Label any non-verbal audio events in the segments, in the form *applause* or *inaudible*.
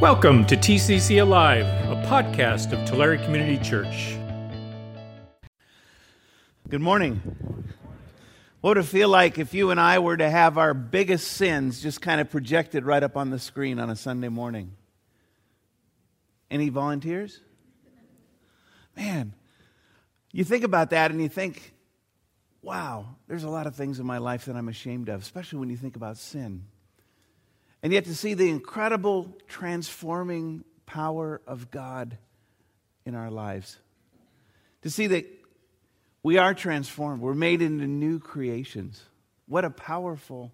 Welcome to TCC Alive, a podcast of Tulare Community Church. Good morning. What would it feel like if you and I were to have our biggest sins just kind of projected right up on the screen on a Sunday morning? Any volunteers? Man, you think about that and you think, wow, there's a lot of things in my life that I'm ashamed of, especially when you think about sin. And yet to see the incredible transforming power of God in our lives. To see that we are transformed, we're made into new creations. What a powerful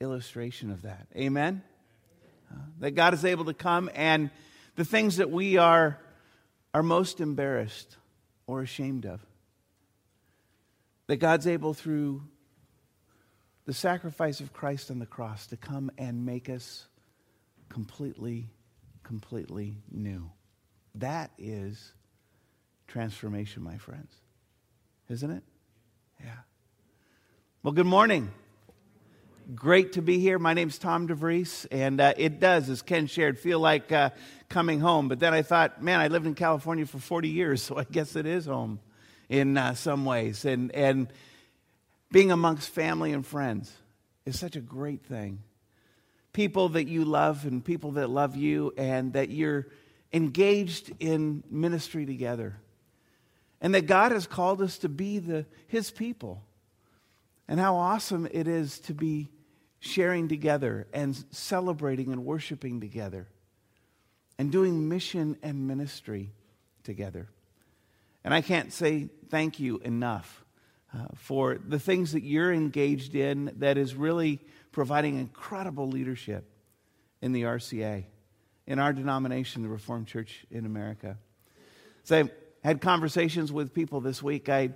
illustration of that. Amen? Uh, that God is able to come and the things that we are, are most embarrassed or ashamed of. That God's able through the sacrifice of Christ on the cross to come and make us completely, completely new. That is transformation, my friends. Isn't it? Yeah. Well, good morning. Great to be here. My name's Tom DeVries, and uh, it does, as Ken shared, feel like uh, coming home. But then I thought, man, I lived in California for 40 years, *laughs* so I guess it is home in uh, some ways. And, and being amongst family and friends is such a great thing. People that you love and people that love you, and that you're engaged in ministry together. And that God has called us to be the, His people. And how awesome it is to be sharing together and celebrating and worshiping together and doing mission and ministry together. And I can't say thank you enough uh, for the things that you're engaged in that is really providing incredible leadership in the RCA, in our denomination, the Reformed Church in America. So I had conversations with people this week. I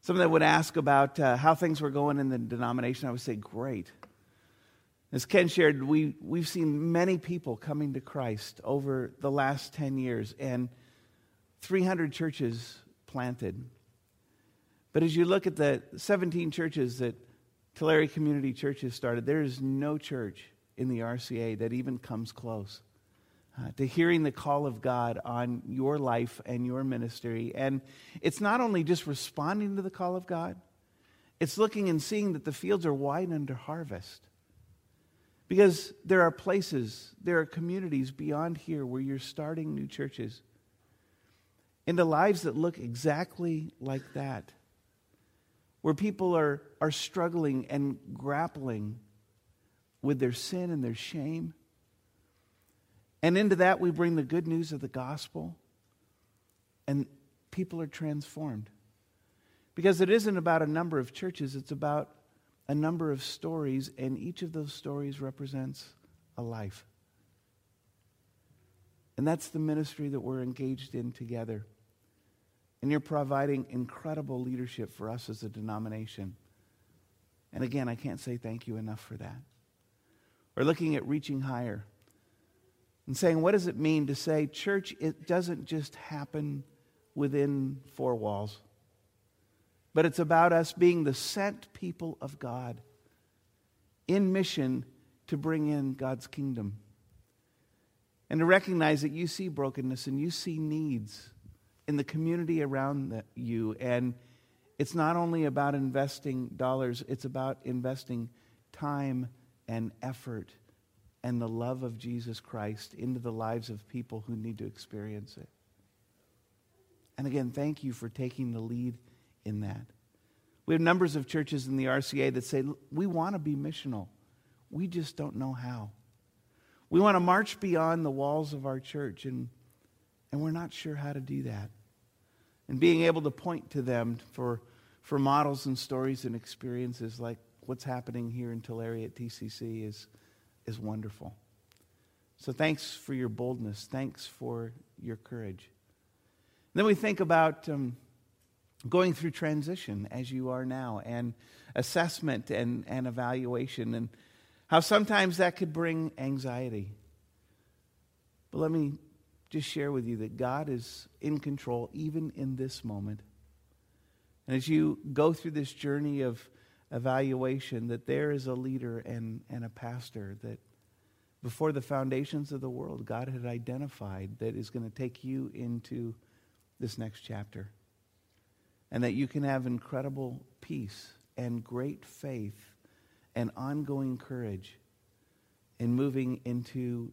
some of them would ask about uh, how things were going in the denomination. I would say, great. As Ken shared, we, we've seen many people coming to Christ over the last 10 years and 300 churches planted. But as you look at the 17 churches that Tulare Community Church has started, there is no church in the RCA that even comes close uh, to hearing the call of God on your life and your ministry. And it's not only just responding to the call of God, it's looking and seeing that the fields are wide under harvest. Because there are places, there are communities beyond here where you're starting new churches into lives that look exactly like that where people are, are struggling and grappling with their sin and their shame. And into that, we bring the good news of the gospel, and people are transformed. Because it isn't about a number of churches, it's about a number of stories, and each of those stories represents a life. And that's the ministry that we're engaged in together. And you're providing incredible leadership for us as a denomination. And again, I can't say thank you enough for that. We're looking at reaching higher and saying, what does it mean to say, church, it doesn't just happen within four walls, but it's about us being the sent people of God in mission to bring in God's kingdom. And to recognize that you see brokenness and you see needs in the community around the, you. And it's not only about investing dollars, it's about investing time and effort and the love of Jesus Christ into the lives of people who need to experience it. And again, thank you for taking the lead in that. We have numbers of churches in the RCA that say, we want to be missional. We just don't know how. We want to march beyond the walls of our church, and, and we're not sure how to do that and being able to point to them for, for models and stories and experiences like what's happening here in Tulare at TCC is, is wonderful. So thanks for your boldness. Thanks for your courage. then we think about um, going through transition as you are now and assessment and, and evaluation and how sometimes that could bring anxiety. But let me just share with you that God is in control even in this moment. And as you go through this journey of evaluation, that there is a leader and, and a pastor that, before the foundations of the world, God had identified that is going to take you into this next chapter. And that you can have incredible peace and great faith and ongoing courage in moving into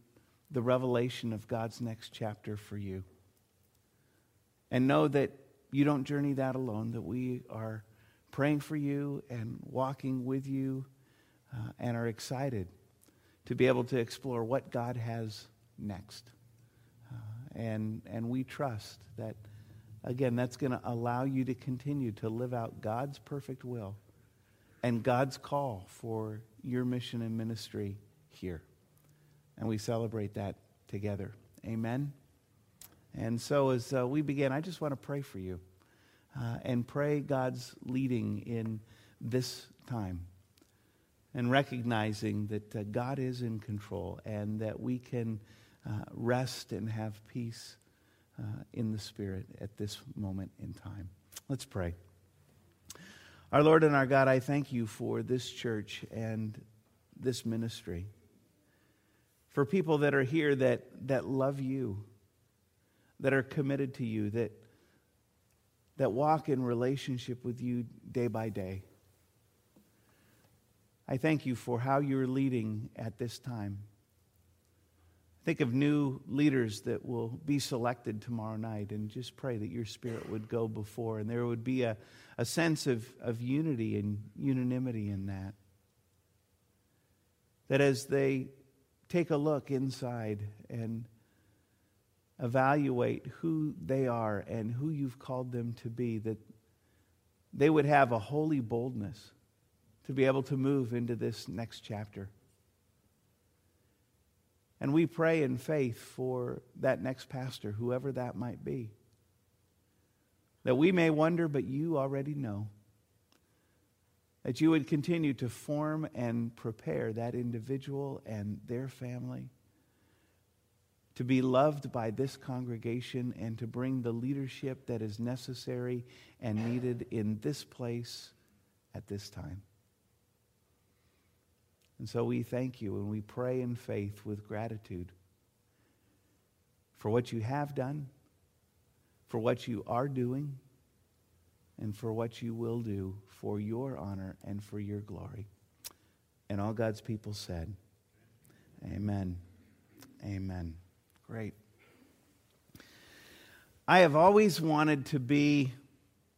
the revelation of God's next chapter for you. And know that you don't journey that alone, that we are praying for you and walking with you uh, and are excited to be able to explore what God has next. Uh, and, and we trust that, again, that's going to allow you to continue to live out God's perfect will and God's call for your mission and ministry here. And we celebrate that together. Amen. And so, as uh, we begin, I just want to pray for you uh, and pray God's leading in this time and recognizing that uh, God is in control and that we can uh, rest and have peace uh, in the Spirit at this moment in time. Let's pray. Our Lord and our God, I thank you for this church and this ministry. For people that are here that, that love you, that are committed to you, that that walk in relationship with you day by day. I thank you for how you're leading at this time. Think of new leaders that will be selected tomorrow night and just pray that your spirit would go before and there would be a, a sense of, of unity and unanimity in that. That as they take a look inside and evaluate who they are and who you've called them to be, that they would have a holy boldness to be able to move into this next chapter. And we pray in faith for that next pastor, whoever that might be. That we may wonder, but you already know. That you would continue to form and prepare that individual and their family to be loved by this congregation and to bring the leadership that is necessary and needed in this place at this time. And so we thank you and we pray in faith with gratitude for what you have done, for what you are doing, and for what you will do for your honor and for your glory. And all God's people said, Amen. Amen. Great. I have always wanted to be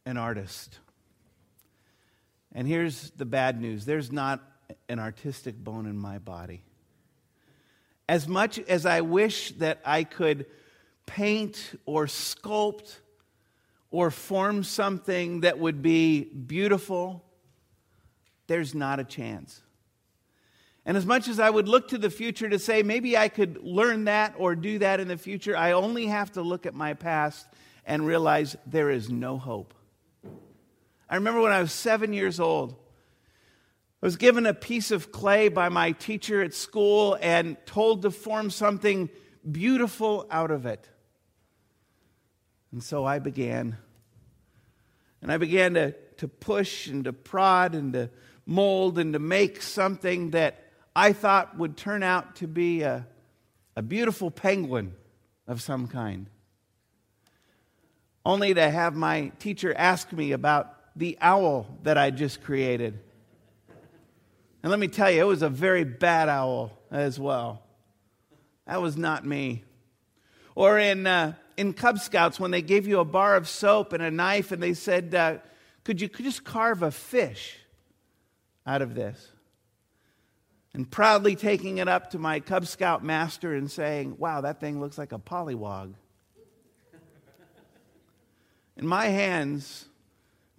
an artist. And here's the bad news there's not an artistic bone in my body. As much as I wish that I could paint or sculpt or form something that would be beautiful, there's not a chance. And as much as I would look to the future to say, maybe I could learn that or do that in the future, I only have to look at my past and realize there is no hope. I remember when I was seven years old, I was given a piece of clay by my teacher at school and told to form something beautiful out of it. And so I began. And I began to, to push and to prod and to mold and to make something that I thought would turn out to be a, a beautiful penguin of some kind. Only to have my teacher ask me about the owl that I just created. And let me tell you, it was a very bad owl as well. That was not me. Or in, uh, in Cub Scouts, when they gave you a bar of soap and a knife, and they said, uh, could you just carve a fish out of this? and proudly taking it up to my Cub Scout master and saying, Wow, that thing looks like a pollywog. In my hands,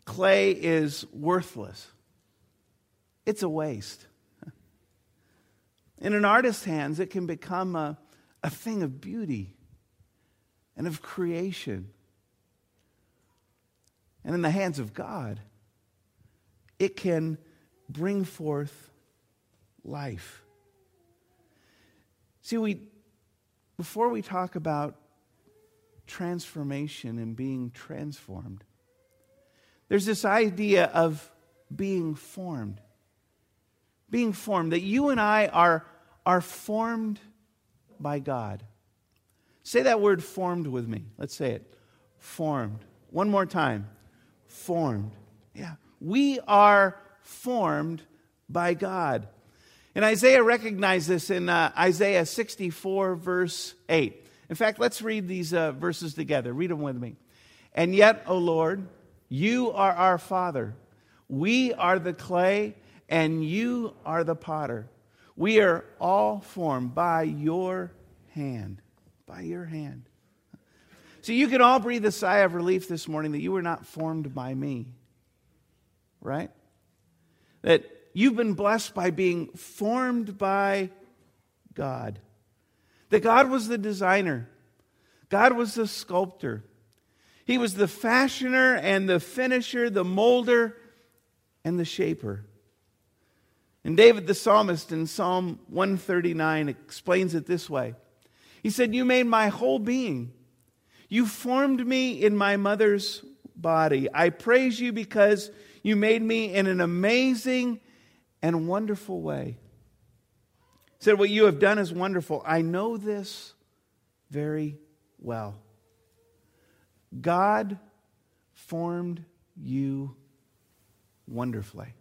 clay is worthless, it's a waste. In an artist's hands, it can become a, a thing of beauty and of creation. And in the hands of God, it can bring forth life. See, we, before we talk about transformation and being transformed, there's this idea of being formed. Being formed, that you and I are, are formed by God. Say that word formed with me. Let's say it. Formed. One more time. Formed. Yeah. We are formed by God. And Isaiah recognized this in uh, Isaiah 64, verse 8. In fact, let's read these uh, verses together. Read them with me. And yet, O Lord, you are our Father. We are the clay, and you are the potter. We are all formed by your hand. By your hand. So you can all breathe a sigh of relief this morning that you were not formed by me. Right? That you've been blessed by being formed by God. That God was the designer, God was the sculptor. He was the fashioner and the finisher, the molder and the shaper. And David the psalmist in Psalm 139 explains it this way He said, You made my whole being. You formed me in my mother's body. I praise you because you made me in an amazing and wonderful way. He said, What you have done is wonderful. I know this very well. God formed you wonderfully.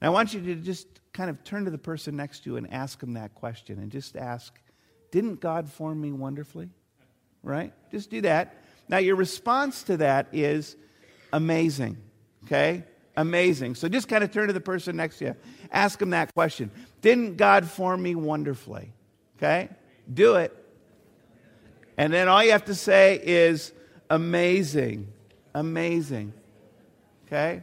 Now, I want you to just kind of turn to the person next to you and ask them that question and just ask, Didn't God form me wonderfully? Right? Just do that. Now, your response to that is amazing. Okay? Amazing. So just kind of turn to the person next to you. Ask them that question. Didn't God form me wonderfully? Okay? Do it. And then all you have to say is amazing. Amazing. Okay?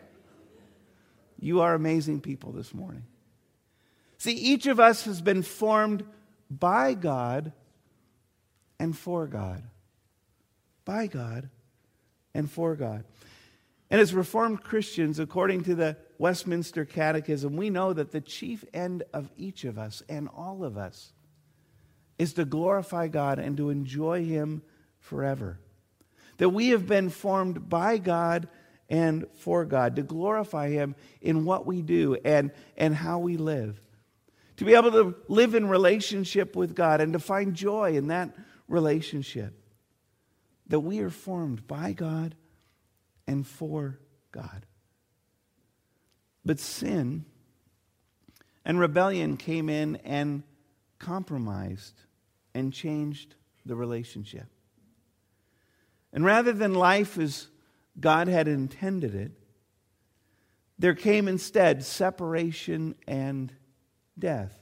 You are amazing people this morning. See, each of us has been formed by God and for God. By God and for God. And as Reformed Christians, according to the Westminster Catechism, we know that the chief end of each of us and all of us is to glorify God and to enjoy Him forever. That we have been formed by God and for God, to glorify Him in what we do and, and how we live. To be able to live in relationship with God and to find joy in that relationship. That we are formed by God and for God. But sin and rebellion came in and compromised and changed the relationship. And rather than life as God had intended it, there came instead separation and death.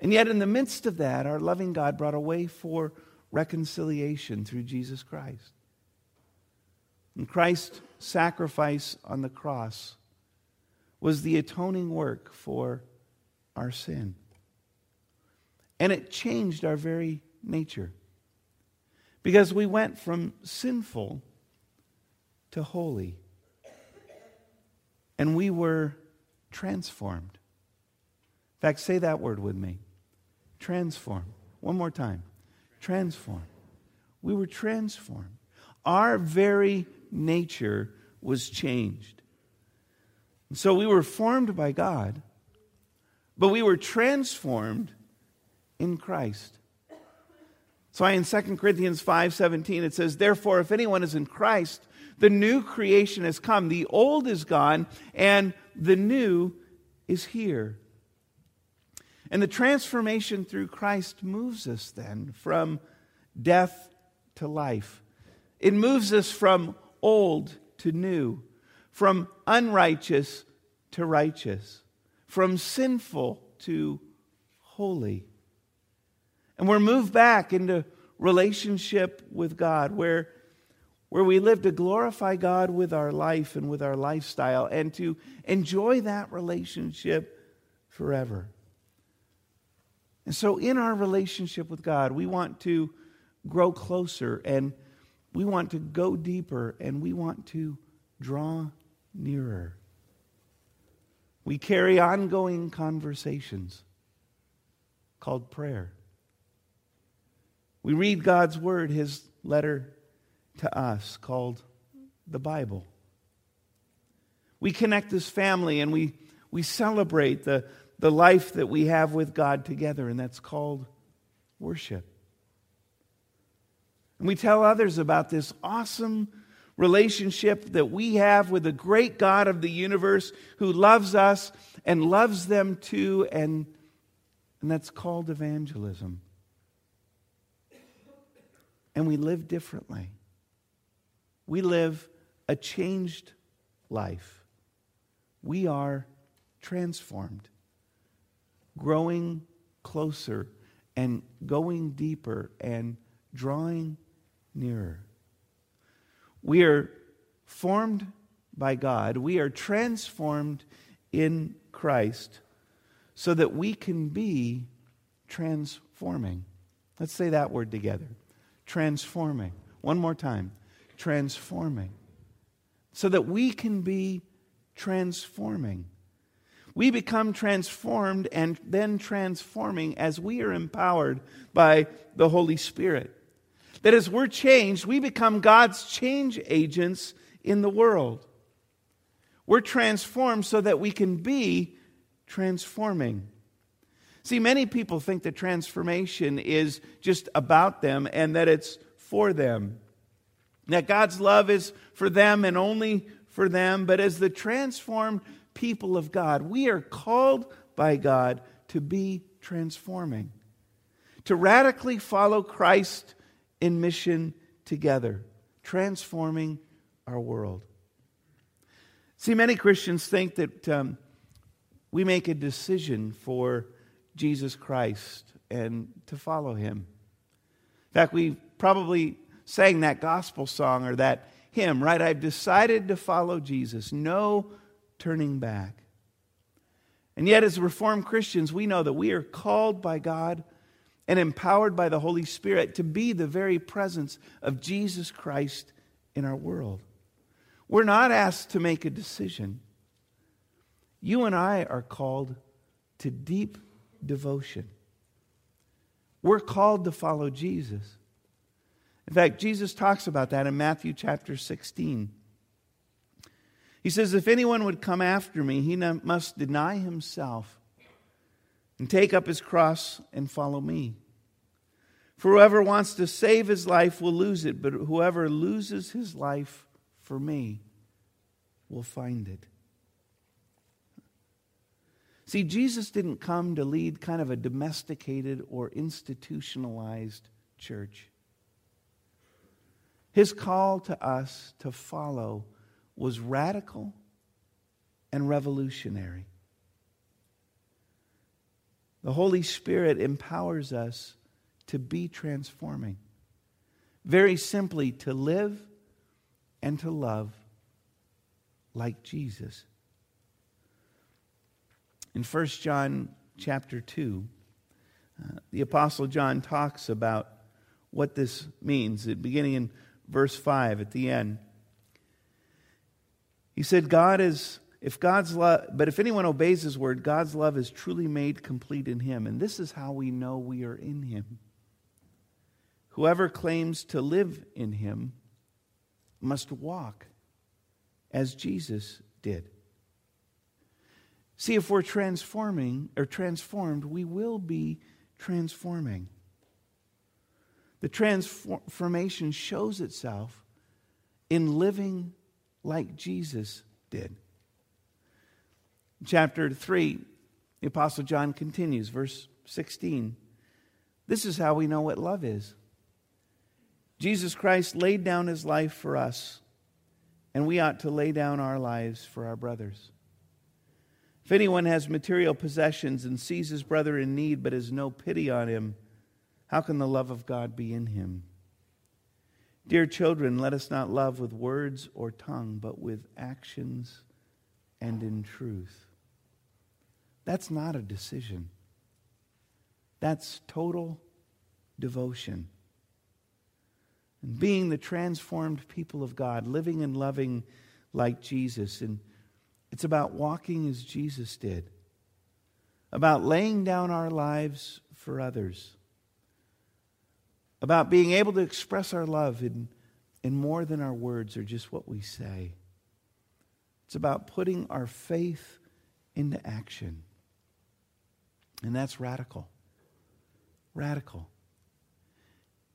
And yet, in the midst of that, our loving God brought a way for reconciliation through Jesus Christ. And Christ's sacrifice on the cross was the atoning work for our sin. And it changed our very nature. Because we went from sinful to holy. And we were transformed. In fact, say that word with me transform. One more time. Transform. We were transformed. Our very nature was changed. And so we were formed by God, but we were transformed in Christ. So in 2 Corinthians 5:17 it says, "Therefore if anyone is in Christ, the new creation has come. The old is gone and the new is here." And the transformation through Christ moves us then from death to life. It moves us from old to new, from unrighteous to righteous, from sinful to holy. And we're moved back into relationship with God where, where we live to glorify God with our life and with our lifestyle and to enjoy that relationship forever. And so, in our relationship with God, we want to grow closer and we want to go deeper and we want to draw nearer. We carry ongoing conversations called prayer. We read God's word, his letter to us called the Bible. We connect as family and we, we celebrate the, the life that we have with God together, and that's called worship. And we tell others about this awesome relationship that we have with the great God of the universe who loves us and loves them too, and, and that's called evangelism. And we live differently. We live a changed life. We are transformed, growing closer and going deeper and drawing nearer. We are formed by God, we are transformed in Christ so that we can be transforming. Let's say that word together transforming. One more time transforming. So that we can be transforming. We become transformed and then transforming as we are empowered by the Holy Spirit. That as we're changed, we become God's change agents in the world. We're transformed so that we can be transforming. See, many people think that transformation is just about them and that it's for them. That God's love is for them and only for them. But as the transformed people of God, we are called by God to be transforming, to radically follow Christ in mission together, transforming our world. See, many Christians think that um, we make a decision for Jesus Christ and to follow him. In fact, we probably sang that gospel song or that hymn, right? I've decided to follow Jesus. No turning back. And yet, as Reformed Christians, we know that we are called by God and empowered by the Holy Spirit to be the very presence of Jesus Christ in our world. We're not asked to make a decision. You and I are called to deep devotion. We're called to follow Jesus. In fact, Jesus talks about that in Matthew chapter 16. He says, If anyone would come after me, he must deny himself and take up his cross and follow me. For whoever wants to save his life will lose it, but whoever loses his life for me will find it. See, Jesus didn't come to lead kind of a domesticated or institutionalized church. His call to us to follow was radical and revolutionary. The Holy Spirit empowers us to be transforming. Very simply, to live and to love like Jesus. In 1 John chapter 2, uh, the Apostle John talks about what this means, beginning in verse 5 at the end. He said, God is if God's love, but if anyone obeys his word, God's love is truly made complete in him. And this is how we know we are in him. Whoever claims to live in him must walk as Jesus did. See, if we're transforming or transformed, we will be transforming. The transformation shows itself in living like Jesus did. Chapter 3, the Apostle John continues, verse 16. This is how we know what love is. Jesus Christ laid down his life for us, and we ought to lay down our lives for our brothers. If anyone has material possessions and sees his brother in need but has no pity on him, how can the love of God be in him? Dear children, let us not love with words or tongue, but with actions and in truth. That's not a decision, that's total devotion. And being the transformed people of God, living and loving like Jesus. And it's about walking as Jesus did, about laying down our lives for others, about being able to express our love in, in more than our words or just what we say. It's about putting our faith into action. And that's radical. Radical.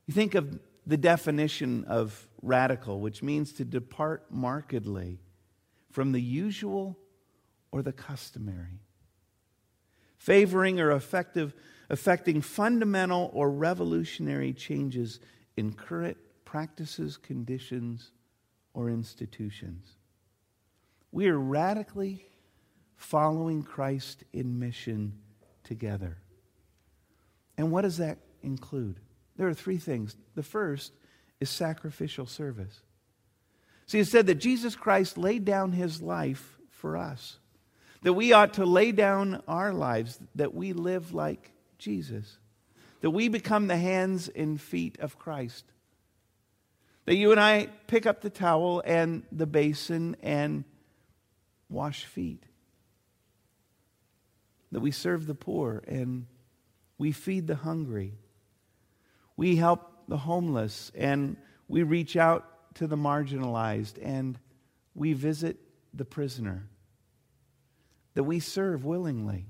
You think of the definition of radical, which means to depart markedly from the usual or the customary, favoring or effective, affecting fundamental or revolutionary changes in current practices, conditions, or institutions. We are radically following Christ in mission together. And what does that include? There are three things. The first is sacrificial service. See, it said that Jesus Christ laid down his life for us, that we ought to lay down our lives, that we live like Jesus, that we become the hands and feet of Christ. That you and I pick up the towel and the basin and wash feet. That we serve the poor and we feed the hungry. We help the homeless and we reach out to the marginalized and we visit the prisoner. That we serve willingly,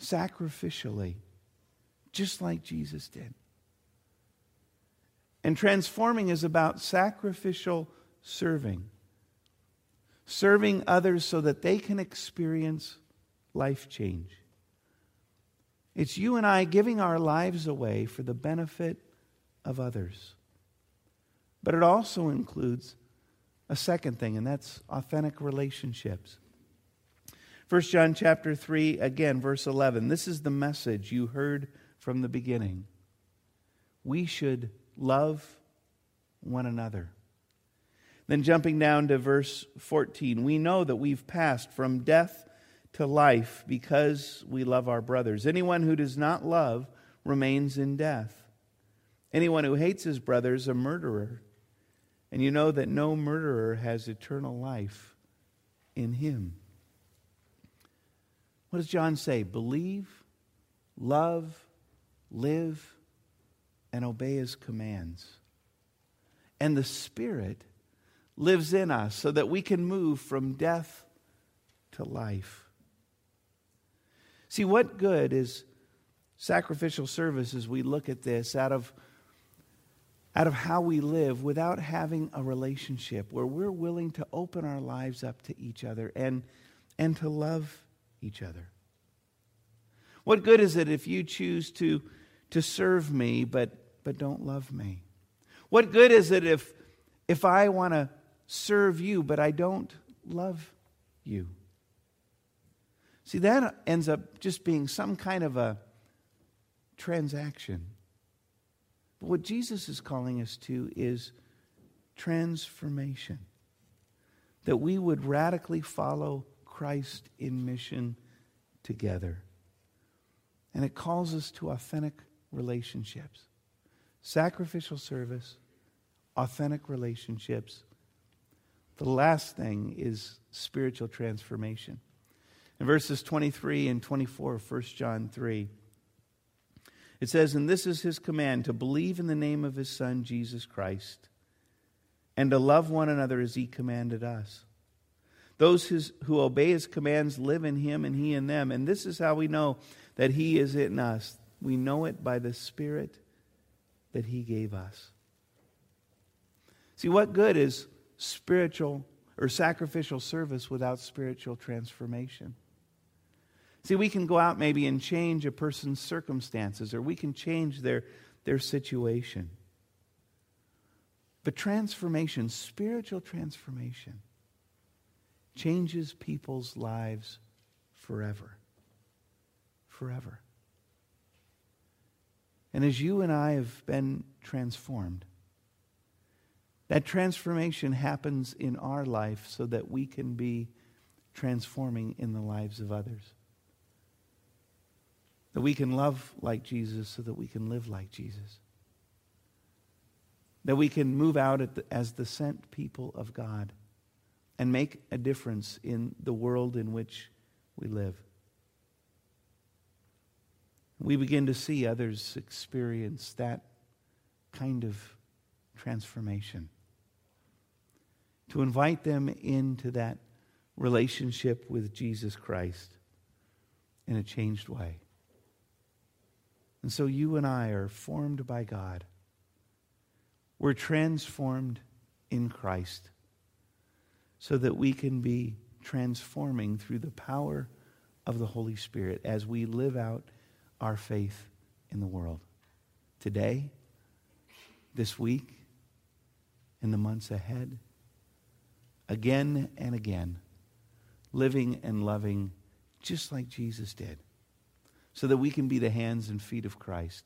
sacrificially, just like Jesus did. And transforming is about sacrificial serving, serving others so that they can experience life change. It's you and I giving our lives away for the benefit of others. But it also includes a second thing, and that's authentic relationships. 1 John chapter 3, again, verse 11. This is the message you heard from the beginning. We should love one another. Then jumping down to verse 14, we know that we've passed from death to life because we love our brothers. Anyone who does not love remains in death. Anyone who hates his brother is a murderer. And you know that no murderer has eternal life in him. What does John say? Believe, love, live, and obey his commands. And the Spirit lives in us so that we can move from death to life. See, what good is sacrificial service as we look at this out of, out of how we live without having a relationship where we're willing to open our lives up to each other and, and to love each other? What good is it if you choose to, to serve me but but don't love me? What good is it if, if I want to serve you, but I don't love you? See, that ends up just being some kind of a transaction. But what Jesus is calling us to is transformation. That we would radically follow Christ in mission together. And it calls us to authentic relationships sacrificial service, authentic relationships. The last thing is spiritual transformation. In verses 23 and 24 of 1 John 3, it says, And this is his command to believe in the name of his Son, Jesus Christ, and to love one another as he commanded us. Those who obey his commands live in him and he in them. And this is how we know that he is in us. We know it by the Spirit that He gave us. See, what good is spiritual or sacrificial service without spiritual transformation? See, we can go out maybe and change a person's circumstances or we can change their, their situation. But transformation, spiritual transformation, changes people's lives forever. Forever. And as you and I have been transformed, that transformation happens in our life so that we can be transforming in the lives of others. That we can love like Jesus so that we can live like Jesus. That we can move out the, as the sent people of God and make a difference in the world in which we live we begin to see others experience that kind of transformation. To invite them into that relationship with Jesus Christ in a changed way. And so you and I are formed by God. We're transformed in Christ so that we can be transforming through the power of the Holy Spirit as we live out our faith in the world. Today, this week, in the months ahead, again and again, living and loving just like Jesus did, so that we can be the hands and feet of Christ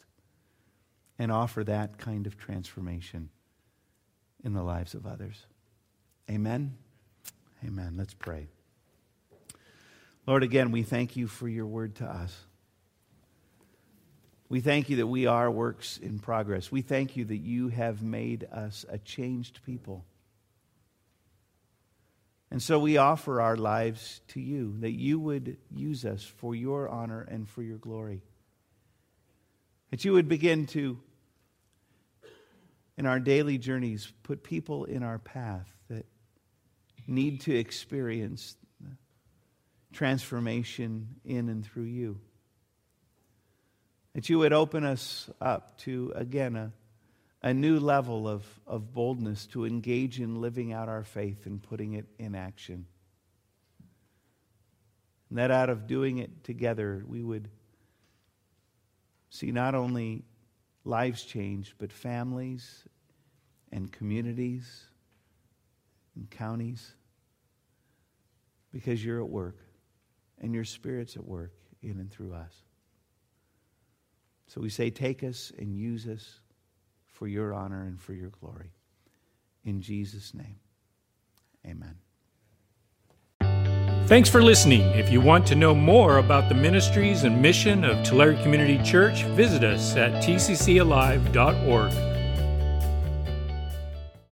and offer that kind of transformation in the lives of others. Amen. Amen. Let's pray. Lord, again, we thank you for your word to us. We thank you that we are works in progress. We thank you that you have made us a changed people. And so we offer our lives to you, that you would use us for your honor and for your glory. That you would begin to, in our daily journeys, put people in our path need to experience transformation in and through you. That you would open us up to, again, a, a new level of, of boldness to engage in living out our faith and putting it in action. And that out of doing it together, we would see not only lives change, but families and communities and counties because you're at work and your Spirit's at work in and through us. So we say, take us and use us for your honor and for your glory. In Jesus' name, amen. Thanks for listening. If you want to know more about the ministries and mission of Tulare Community Church, visit us at tccalive.org.